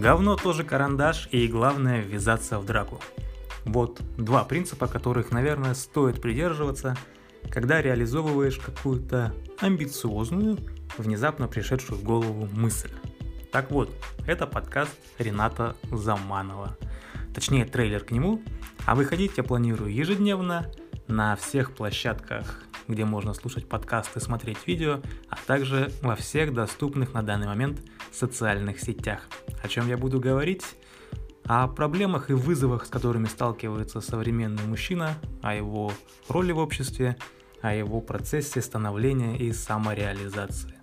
Говно тоже карандаш и главное ввязаться в драку. Вот два принципа, которых, наверное, стоит придерживаться, когда реализовываешь какую-то амбициозную, внезапно пришедшую в голову мысль. Так вот, это подкаст Рената Заманова. Точнее, трейлер к нему. А выходить я планирую ежедневно на всех площадках, где можно слушать подкасты, смотреть видео, а также во всех доступных на данный момент социальных сетях. О чем я буду говорить? О проблемах и вызовах, с которыми сталкивается современный мужчина, о его роли в обществе, о его процессе становления и самореализации.